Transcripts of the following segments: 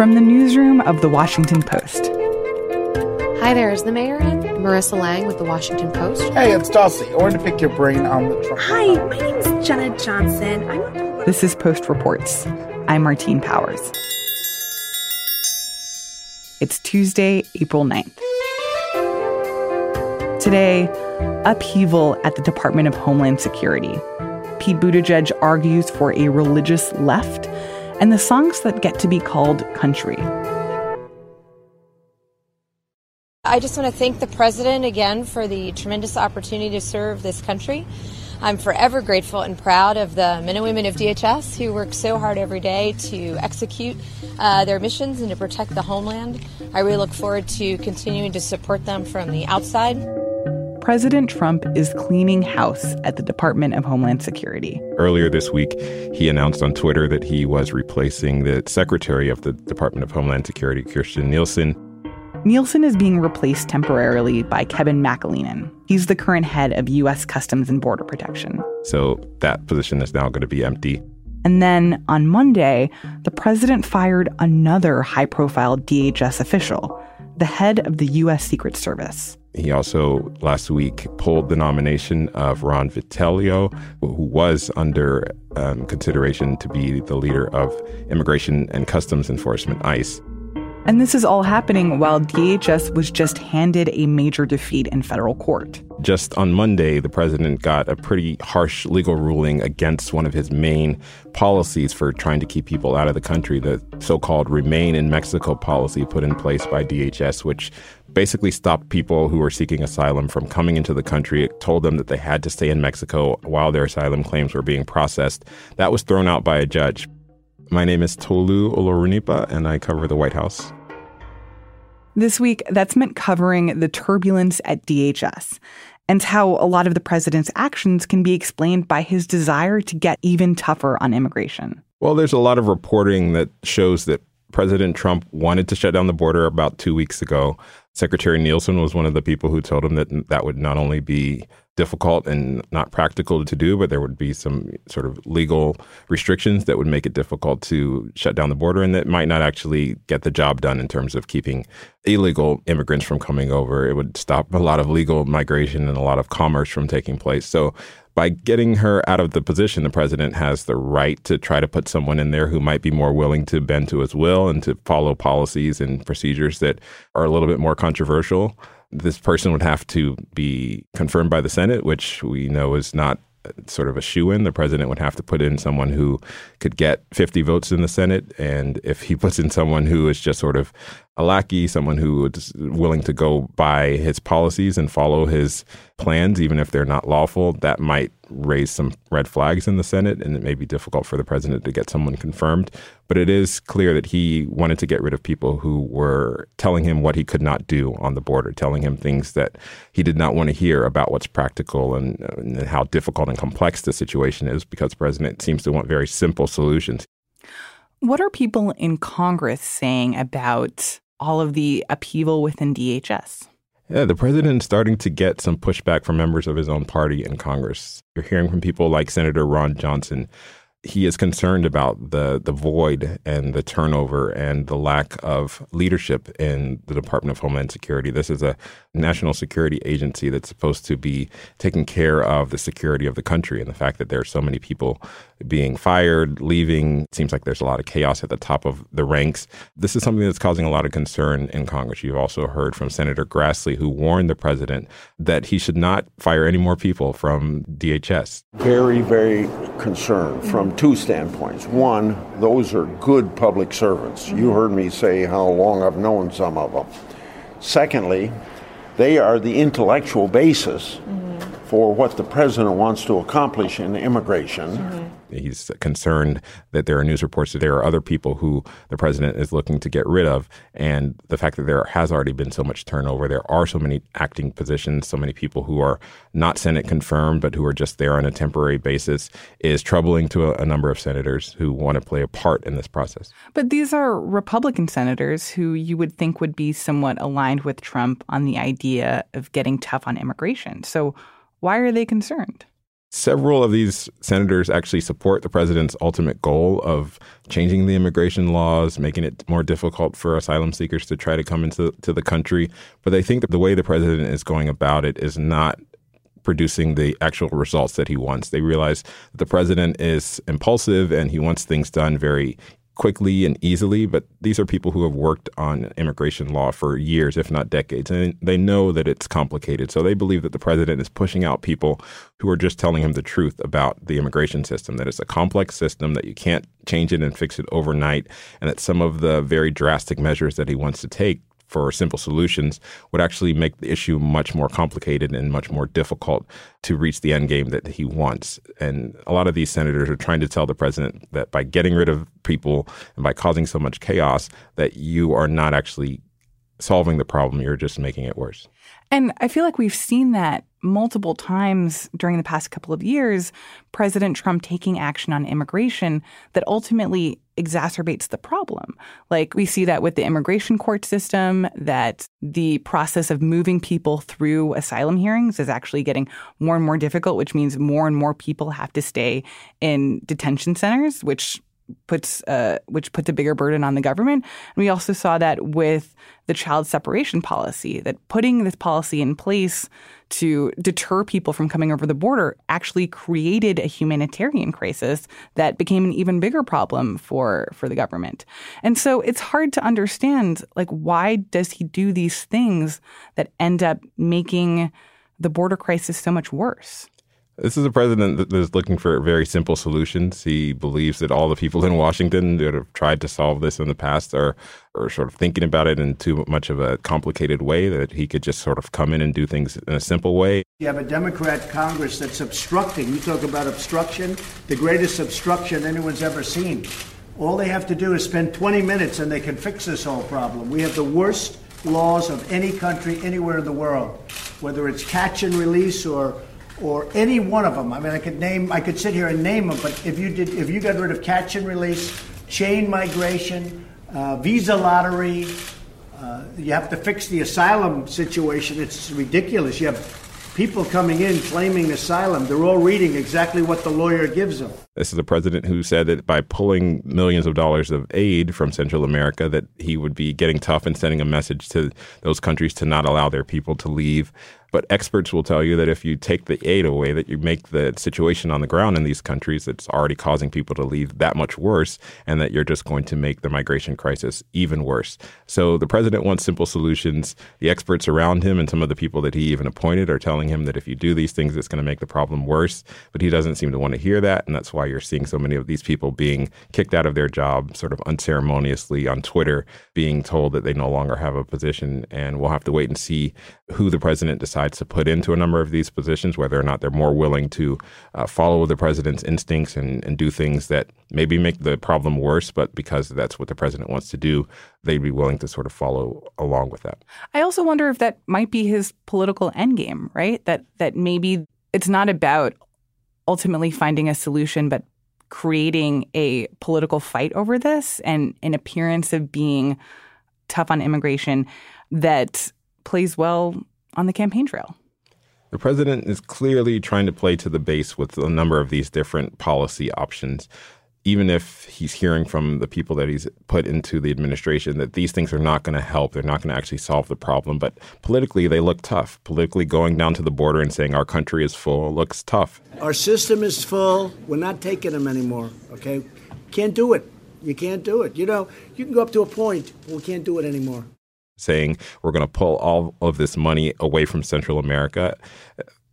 From the newsroom of The Washington Post. Hi there, is the mayor in? Marissa Lang with The Washington Post. Hey, it's Dulcie. I wanted to pick your brain on the Trump. Hi, my name is Jenna Johnson. I'm a This is Post Reports. I'm Martine Powers. It's Tuesday, April 9th. Today, upheaval at the Department of Homeland Security. Pete Buttigieg argues for a religious left and the songs that get to be called country. I just want to thank the president again for the tremendous opportunity to serve this country. I'm forever grateful and proud of the men and women of DHS who work so hard every day to execute uh, their missions and to protect the homeland. I really look forward to continuing to support them from the outside. President Trump is cleaning house at the Department of Homeland Security. Earlier this week, he announced on Twitter that he was replacing the Secretary of the Department of Homeland Security, Kirstjen Nielsen. Nielsen is being replaced temporarily by Kevin McAleenan. He's the current head of U.S. Customs and Border Protection. So that position is now going to be empty. And then on Monday, the president fired another high profile DHS official, the head of the U.S. Secret Service. He also last week pulled the nomination of Ron Vitiello, who was under um, consideration to be the leader of Immigration and Customs Enforcement, ICE. And this is all happening while DHS was just handed a major defeat in federal court. Just on Monday, the president got a pretty harsh legal ruling against one of his main policies for trying to keep people out of the country, the so called Remain in Mexico policy put in place by DHS, which basically stopped people who were seeking asylum from coming into the country. It told them that they had to stay in Mexico while their asylum claims were being processed. That was thrown out by a judge. My name is Tolu Olorunnipa, and I cover the White House. This week, that's meant covering the turbulence at DHS and how a lot of the president's actions can be explained by his desire to get even tougher on immigration. Well, there's a lot of reporting that shows that President Trump wanted to shut down the border about two weeks ago. Secretary Nielsen was one of the people who told him that that would not only be difficult and not practical to do, but there would be some sort of legal restrictions that would make it difficult to shut down the border and that might not actually get the job done in terms of keeping illegal immigrants from coming over. It would stop a lot of legal migration and a lot of commerce from taking place. So by getting her out of the position, the president has the right to try to put someone in there who might be more willing to bend to his will and to follow policies and procedures that are a little bit more controversial. This person would have to be confirmed by the Senate, which we know is not sort of a shoe in. The president would have to put in someone who could get 50 votes in the Senate. And if he puts in someone who is just sort of a lackey, someone who is willing to go by his policies and follow his plans, even if they're not lawful, that might raise some red flags in the Senate, and it may be difficult for the president to get someone confirmed. But it is clear that he wanted to get rid of people who were telling him what he could not do on the border, telling him things that he did not want to hear about what's practical and, uh, and how difficult and complex the situation is, because the president seems to want very simple solutions. What are people in Congress saying about all of the upheaval within DHS? Yeah, the president is starting to get some pushback from members of his own party in Congress. You're hearing from people like Senator Ron Johnson. He is concerned about the the void and the turnover and the lack of leadership in the Department of Homeland Security. This is a national security agency that's supposed to be taking care of the security of the country and the fact that there are so many people being fired, leaving. It seems like there's a lot of chaos at the top of the ranks. This is something that's causing a lot of concern in Congress. You've also heard from Senator Grassley, who warned the president that he should not fire any more people from DHS. Very, very concerned from two standpoints. One, those are good public servants. You heard me say how long I've known some of them. Secondly, they are the intellectual basis mm-hmm. for what the president wants to accomplish in immigration. Mm-hmm. He's concerned that there are news reports that there are other people who the president is looking to get rid of. And the fact that there has already been so much turnover, there are so many acting positions, so many people who are not Senate confirmed, but who are just there on a temporary basis, is troubling to a, a number of senators who want to play a part in this process. But these are Republican senators who you would think would be somewhat aligned with Trump on the idea of getting tough on immigration. So why are they concerned? Several of these senators actually support the president's ultimate goal of changing the immigration laws, making it more difficult for asylum seekers to try to come into to the country. But they think that the way the president is going about it is not producing the actual results that he wants. They realize that the president is impulsive and he wants things done very quickly and easily, but these are people who have worked on immigration law for years, if not decades, and they know that it's complicated. So they believe that the president is pushing out people who are just telling him the truth about the immigration system, that it's a complex system, that you can't change it and fix it overnight, and that some of the very drastic measures that he wants to take for simple solutions would actually make the issue much more complicated and much more difficult to reach the end game that he wants. And a lot of these senators are trying to tell the president that by getting rid of people and by causing so much chaos, that you are not actually solving the problem, you're just making it worse. And I feel like we've seen that multiple times during the past couple of years, President Trump taking action on immigration that ultimately exacerbates the problem. Like we see that with the immigration court system, that the process of moving people through asylum hearings is actually getting more and more difficult, which means more and more people have to stay in detention centers, which puts uh, which puts a bigger burden on the government. And we also saw that with the child separation policy, that putting this policy in place to deter people from coming over the border actually created a humanitarian crisis that became an even bigger problem for for the government. And so it's hard to understand like why does he do these things that end up making the border crisis so much worse? This is a president that is looking for very simple solutions. He believes that all the people in Washington that have tried to solve this in the past are, are sort of thinking about it in too much of a complicated way, that he could just sort of come in and do things in a simple way. You have a Democrat Congress that's obstructing. You talk about obstruction, the greatest obstruction anyone's ever seen. All they have to do is spend 20 minutes and they can fix this whole problem. We have the worst laws of any country anywhere in the world, whether it's catch and release or or any one of them. I mean, I could name, I could sit here and name them, but if you did, if you got rid of catch and release, chain migration, uh, visa lottery, uh, you have to fix the asylum situation. It's ridiculous. You have people coming in claiming asylum. They're all reading exactly what the lawyer gives them. This is a president who said that by pulling millions of dollars of aid from Central America, that he would be getting tough and sending a message to those countries to not allow their people to leave. But experts will tell you that if you take the aid away, that you make the situation on the ground in these countries that's already causing people to leave that much worse, and that you're just going to make the migration crisis even worse. So the president wants simple solutions. The experts around him and some of the people that he even appointed are telling him that if you do these things, it's going to make the problem worse. But he doesn't seem to want to hear that, and that's why you're seeing so many of these people being kicked out of their job sort of unceremoniously on Twitter, being told that they no longer have a position. And we'll have to wait and see who the president decides decides to put into a number of these positions, whether or not they're more willing to uh, follow the president's instincts and, and do things that maybe make the problem worse, but because that's what the president wants to do, they'd be willing to sort of follow along with that. I also wonder if that might be his political endgame, right? That that maybe it's not about ultimately finding a solution, but creating a political fight over this and an appearance of being tough on immigration that plays well on the campaign trail. The president is clearly trying to play to the base with a number of these different policy options, even if he's hearing from the people that he's put into the administration that these things are not going to help. They're not going to actually solve the problem. But politically, they look tough. Politically, going down to the border and saying our country is full looks tough. Our system is full. We're not taking them anymore, okay? Can't do it. You can't do it. You know, you can go up to a point, but we can't do it anymore saying we're going to pull all of this money away from Central America.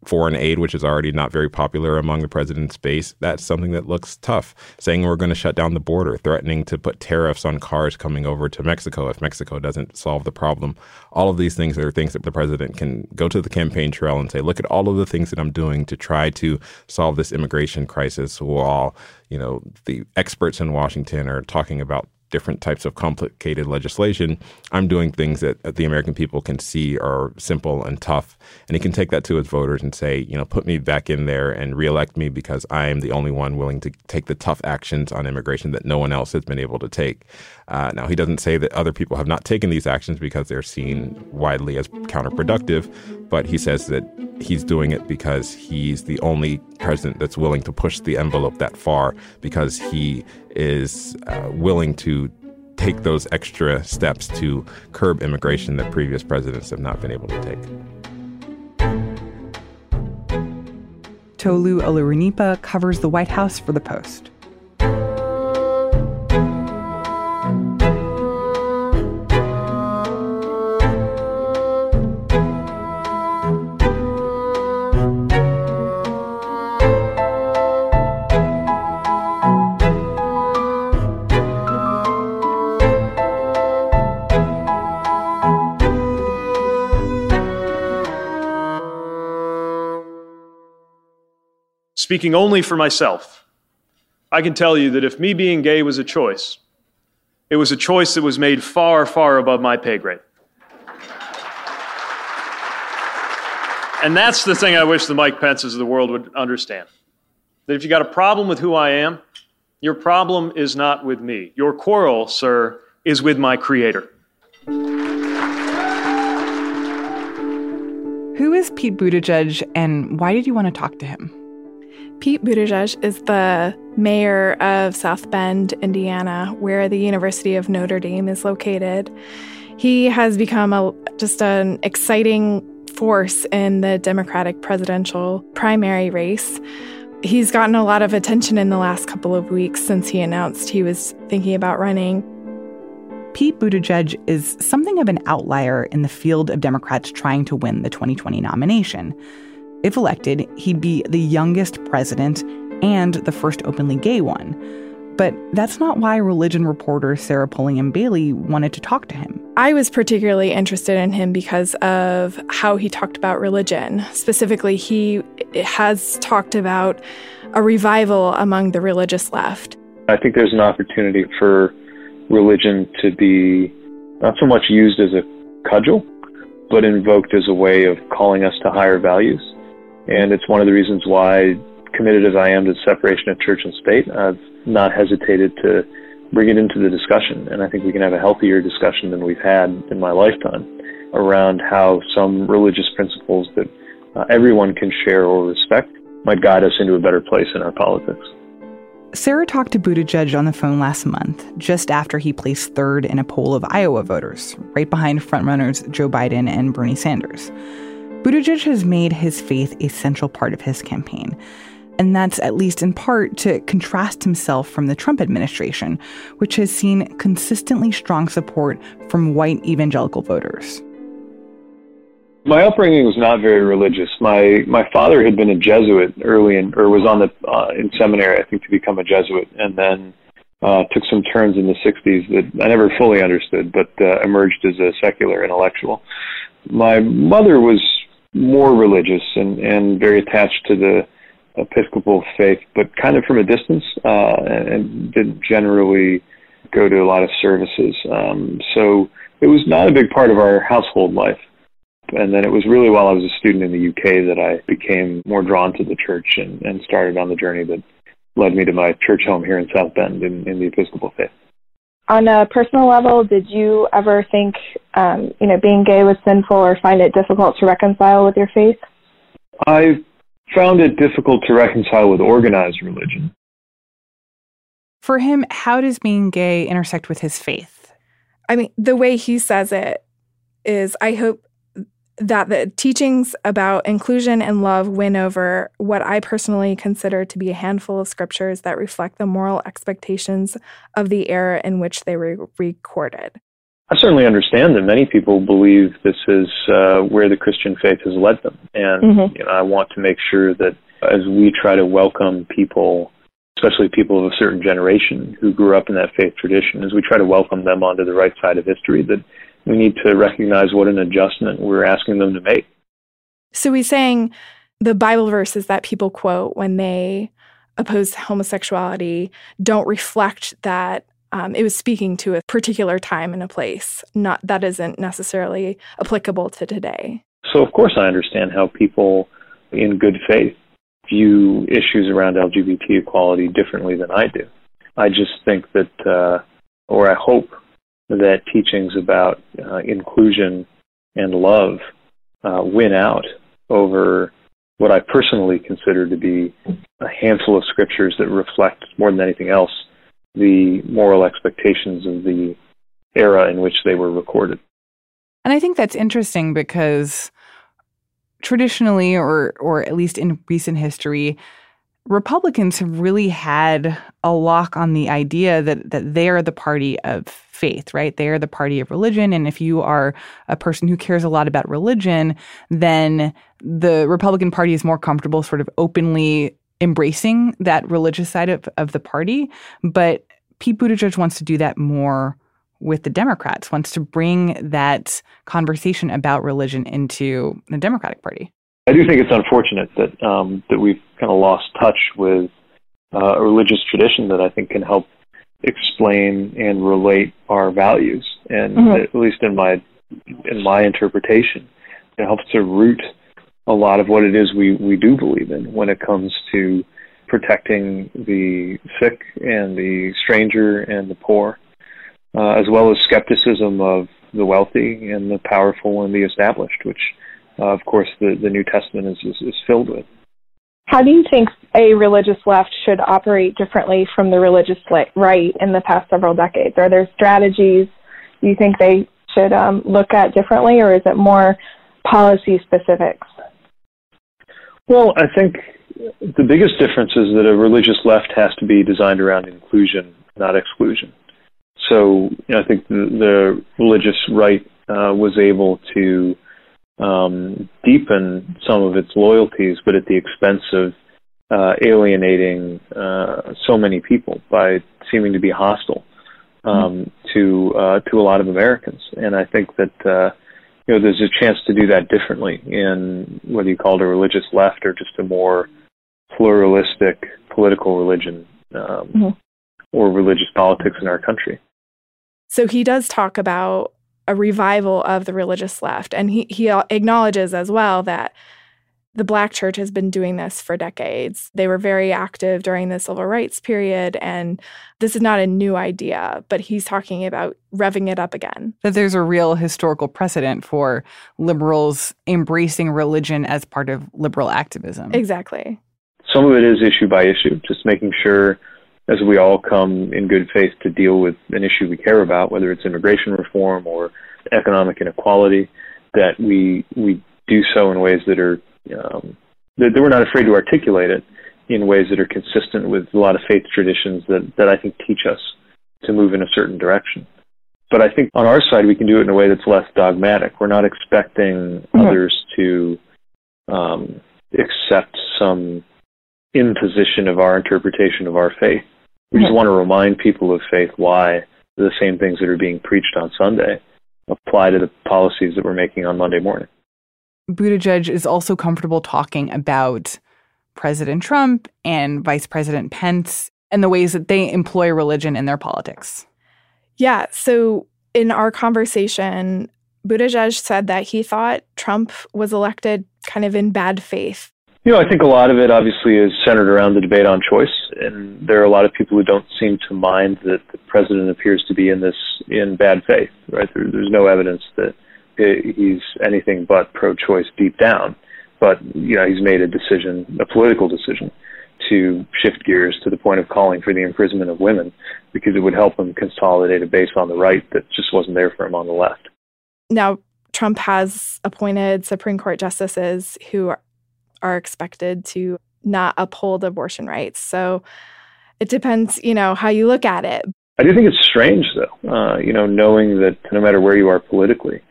Foreign aid, which is already not very popular among the president's base, that's something that looks tough. Saying we're going to shut down the border, threatening to put tariffs on cars coming over to Mexico if Mexico doesn't solve the problem. All of these things are things that the president can go to the campaign trail and say, look at all of the things that I'm doing to try to solve this immigration crisis while, you know, the experts in Washington are talking about different types of complicated legislation, I'm doing things that, the American people can see are simple and tough. And he can take that to his voters and say, you know, put me back in there and reelect me because I am the only one willing to take the tough actions on immigration that no one else has been able to take. Uh, now, he doesn't say that other people have not taken these actions because they're seen widely as counterproductive, but he says that he's doing it because he's the only president that's willing to push the envelope that far because he is uh, willing to take those extra steps to curb immigration that previous presidents have not been able to take. Tolu Olorunnipa covers the White House for The Post. Speaking only for myself, I can tell you that if me being gay was a choice, it was a choice that was made far, far above my pay grade. And that's the thing I wish the Mike Pences of the world would understand. That if you got a problem with who I am, your problem is not with me. Your quarrel, sir, is with my creator. Who is Pete Buttigieg and why did you want to talk to him? Pete Buttigieg is the mayor of South Bend, Indiana, where the University of Notre Dame is located. He has become a, just an exciting force in the Democratic presidential primary race. He's gotten a lot of attention in the last couple of weeks since he announced he was thinking about running. Pete Buttigieg is something of an outlier in the field of Democrats trying to win the 2020 nomination. If elected, he'd be the youngest president and the first openly gay one. But that's not why religion reporter Sarah Pulliam Bailey wanted to talk to him. I was particularly interested in him because of how he talked about religion. Specifically, he has talked about a revival among the religious left. I think there's an opportunity for religion to be not so much used as a cudgel, but invoked as a way of calling us to higher values. And it's one of the reasons why, committed as I am to the separation of church and state, I've not hesitated to bring it into the discussion. And I think we can have a healthier discussion than we've had in my lifetime around how some religious principles that uh, everyone can share or respect might guide us into a better place in our politics. Sarah talked to Buttigieg on the phone last month, just after he placed third in a poll of Iowa voters, right behind frontrunners Joe Biden and Bernie Sanders. Buttigieg has made his faith a central part of his campaign. And that's at least in part to contrast himself from the Trump administration, which has seen consistently strong support from white evangelical voters. My upbringing was not very religious. My my father had been a Jesuit early in, or was on the uh, in seminary, I think, to become a Jesuit, and then uh, took some turns in the '60s that I never fully understood, but uh, emerged as a secular intellectual. My mother was more religious and, and very attached to the Episcopal faith, but kind of from a distance, uh, and didn't generally go to a lot of services. Um, so it was not a big part of our household life. And then it was really while I was a student in the UK that I became more drawn to the church and, and started on the journey that led me to my church home here in South Bend in, in the Episcopal faith on a personal level, did you ever think, um, you know, being gay was sinful or find it difficult to reconcile with your faith? I found it difficult to reconcile with organized religion. For him, how does being gay intersect with his faith? I mean, the way he says it is I hope that the teachings about inclusion and love win over what I personally consider to be a handful of scriptures that reflect the moral expectations of the era in which they were recorded. I certainly understand that many people believe this is uh, where the Christian faith has led them, and mm-hmm. you know, I want to make sure that as we try to welcome people, especially people of a certain generation who grew up in that faith tradition, as we try to welcome them onto the right side of history, that we need to recognize what an adjustment we're asking them to make. So he's saying the Bible verses that people quote when they oppose homosexuality don't reflect that um, it was speaking to a particular time and a place. Not that isn't necessarily applicable to today. So of course I understand how people in good faith view issues around LGBT equality differently than I do. I just think that, uh, or I hope that teachings about uh, inclusion and love uh, win out over what I personally consider to be a handful of scriptures that reflect more than anything else the moral expectations of the era in which they were recorded. And I think that's interesting because traditionally or or at least in recent history Republicans have really had a lock on the idea that that they are the party of faith, right? They are the party of religion. And if you are a person who cares a lot about religion, then the Republican Party is more comfortable sort of openly embracing that religious side of, of the party. But Pete Buttigieg wants to do that more with the Democrats, wants to bring that conversation about religion into the Democratic Party. I do think it's unfortunate that um, that we've kind of lost touch with uh, a religious tradition that I think can help explain and relate our values, and mm-hmm. at least in my in my interpretation, it helps to root a lot of what it is we we do believe in when it comes to protecting the sick and the stranger and the poor, uh, as well as skepticism of the wealthy and the powerful and the established, which uh, of course, the, the New Testament is, is, is filled with. How do you think a religious left should operate differently from the religious right in the past several decades? Are there strategies you think they should um, look at differently, or is it more policy specifics? Well, I think the biggest difference is that a religious left has to be designed around inclusion, not exclusion. So, you know, I think the, the religious right uh, was able to um, deepen some of its loyalties, but at the expense of uh, alienating uh, so many people by seeming to be hostile um, to uh, to a lot of Americans. And I think that uh, you know there's a chance to do that differently in whether you call it a religious left or just a more pluralistic political religion um, mm-hmm. or religious politics in our country. So he does talk about a revival of the religious left. And he, he acknowledges as well that the Black church has been doing this for decades. They were very active during the civil rights period, and this is not a new idea, but he's talking about revving it up again. That there's a real historical precedent for liberals embracing religion as part of liberal activism. Exactly. Some of it is issue by issue, just making sure as we all come in good faith to deal with an issue we care about, whether it's immigration reform or economic inequality, that we we do so in ways that are um, that, that we're not afraid to articulate it in ways that are consistent with a lot of faith traditions that that I think teach us to move in a certain direction. But I think on our side we can do it in a way that's less dogmatic. We're not expecting mm-hmm. others to um, accept some imposition of our interpretation of our faith we just want to remind people of faith why the same things that are being preached on Sunday apply to the policies that we're making on Monday morning. Buttigieg is also comfortable talking about President Trump and Vice President Pence and the ways that they employ religion in their politics. Yeah. So in our conversation, Buttigieg said that he thought Trump was elected kind of in bad faith you know, I think a lot of it obviously is centered around the debate on choice, and there are a lot of people who don't seem to mind that the president appears to be in this in bad faith. Right? There, there's no evidence that he's anything but pro-choice deep down, but you know, he's made a decision, a political decision, to shift gears to the point of calling for the imprisonment of women because it would help him consolidate a base on the right that just wasn't there for him on the left. Now, Trump has appointed Supreme Court justices who are expected to not uphold abortion rights. So it depends, you know, how you look at it. I do think it's strange, though, uh, you know, knowing that no matter where you are politically,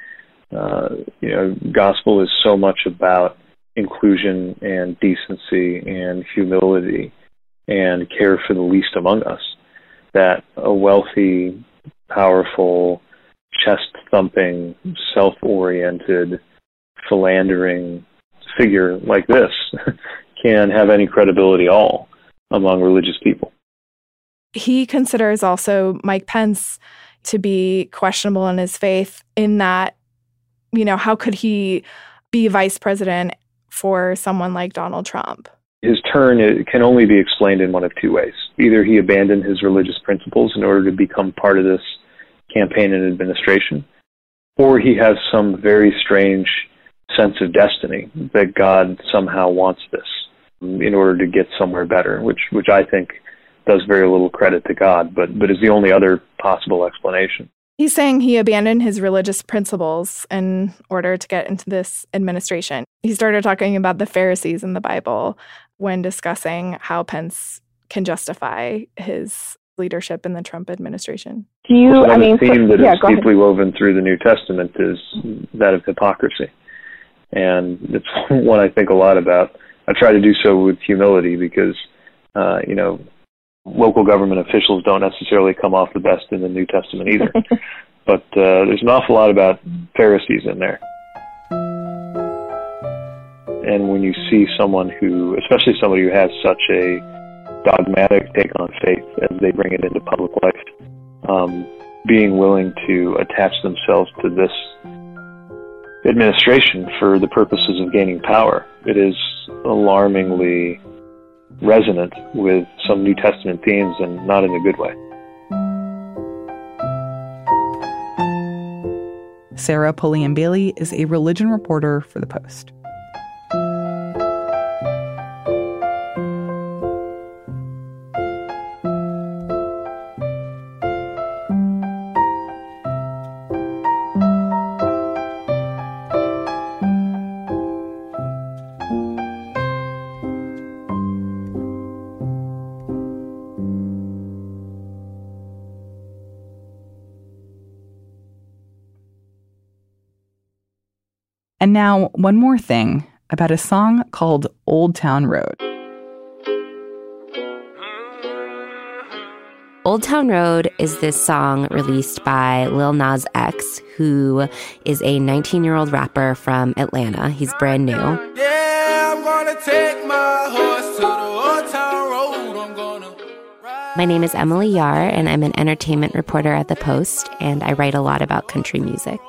uh, you know, gospel is so much about inclusion and decency and humility and care for the least among us that a wealthy, powerful, chest thumping, self oriented, philandering figure like this can have any credibility at all among religious people. He considers also Mike Pence to be questionable in his faith, in that, you know, how could he be vice president for someone like Donald Trump? His turn can only be explained in one of two ways. Either he abandoned his religious principles in order to become part of this campaign and administration, or he has some very strange sense of destiny that God somehow wants this in order to get somewhere better, which which I think does very little credit to God, but but is the only other possible explanation. He's saying he abandoned his religious principles in order to get into this administration. He started talking about the Pharisees in the Bible when discussing how Pence can justify his leadership in the Trump administration. Do you? Well, I mean, the theme that yeah, is go ahead. deeply woven through the New Testament is that of hypocrisy, and it's one I think a lot about. I try to do so with humility because, uh, you know, local government officials don't necessarily come off the best in the New Testament either. but uh, there's an awful lot about Pharisees in there. And when you see someone who, especially somebody who has such a dogmatic take on faith as they bring it into public life, um, being willing to attach themselves to this administration for the purposes of gaining power, it is alarmingly resonant with some New Testament themes and not in a good way. Sarah Pulliam Bailey is a religion reporter for The Post. Now, one more thing about a song called Old Town Road. Old Town Road is this song released by Lil Nas X, who is a 19 year old rapper from Atlanta. He's brand new. Yeah, I'm gonna take my horse to the old town road. I'm gonna. My name is Emily Yahr, and I'm an entertainment reporter at The Post, and I write a lot about country music.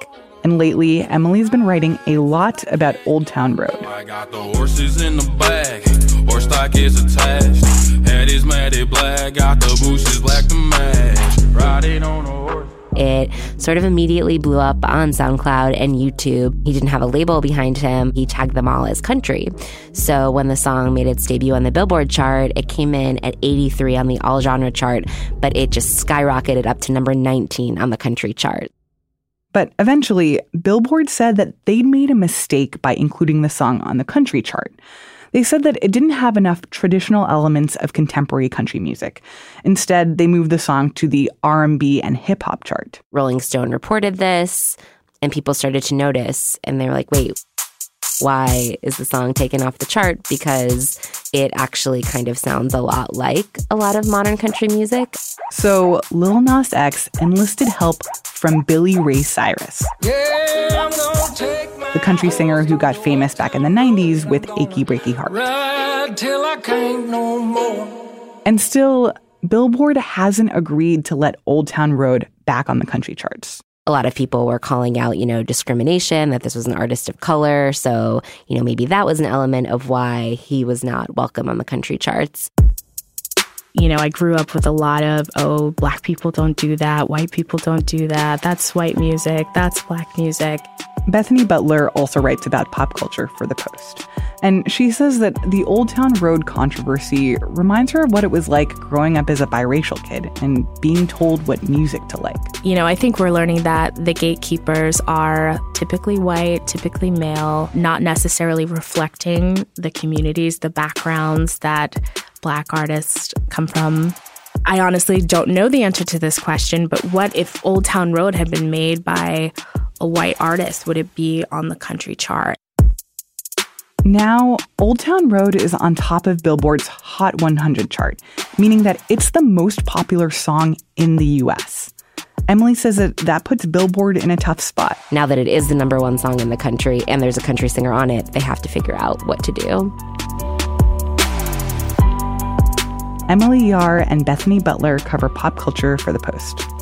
And lately, Emily's been writing a lot about Old Town Road. I got the horses in the bag, horse stock is attached. Head is matted black, got the bushes black to match. Riding on a horse. It sort of immediately blew up on SoundCloud and YouTube. He didn't have a label behind him. He tagged them all as country. So when the song made its debut on the Billboard chart, it came in at 83 on the all genre chart, but it just skyrocketed up to number 19 on the country chart. But eventually, Billboard said that they'd made a mistake by including the song on the country chart. They said that it didn't have enough traditional elements of contemporary country music. Instead, they moved the song to the R&B and hip hop chart. Rolling Stone reported this, and people started to notice, and they were like, wait, why is the song taken off the chart? Because it actually kind of sounds a lot like a lot of modern country music. So Lil Nas X enlisted help from Billy Ray Cyrus, Yeah, I'm gonna take my the country singer who got famous back in the 90s with Achy Breaky Heart. till I can't no more. And still, Billboard hasn't agreed to let Old Town Road back on the country charts. A lot of people were calling out, you know, discrimination, that this was an artist of color. So, you know, maybe that was an element of why he was not welcome on the country charts. You know, I grew up with a lot of, oh, black people don't do that, white people don't do that, that's white music, that's black music. Bethonie Butler also writes about pop culture for The Post. And she says that the Old Town Road controversy reminds her of what it was like growing up as a biracial kid and being told what music to like. You know, I think we're learning that the gatekeepers are typically white, typically male, not necessarily reflecting the communities, the backgrounds that black artists come from. I honestly don't know the answer to this question, but what if Old Town Road had been made by a white artist? Would it be on the country chart? Now, Old Town Road is on top of Billboard's Hot 100 chart, meaning that it's the most popular song in the US. Emily says that that puts Billboard in a tough spot. Now that it is the number one song in the country and there's a country singer on it, they have to figure out what to do. Emily Yahr and Bethonie Butler cover pop culture for The Post.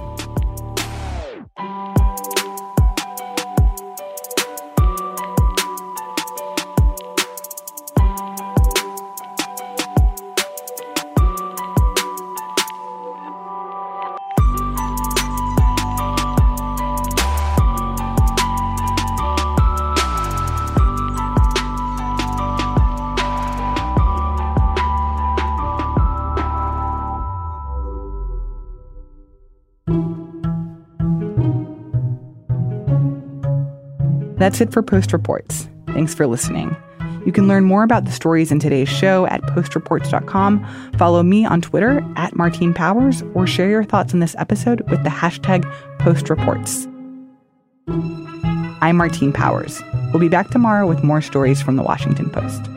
That's it for Post Reports. Thanks for listening. You can learn more about the stories in today's show at postreports.com. Follow me on Twitter at Martine Powers or share your thoughts on this episode with the hashtag postreports. I'm Martine Powers. We'll be back tomorrow with more stories from the Washington Post.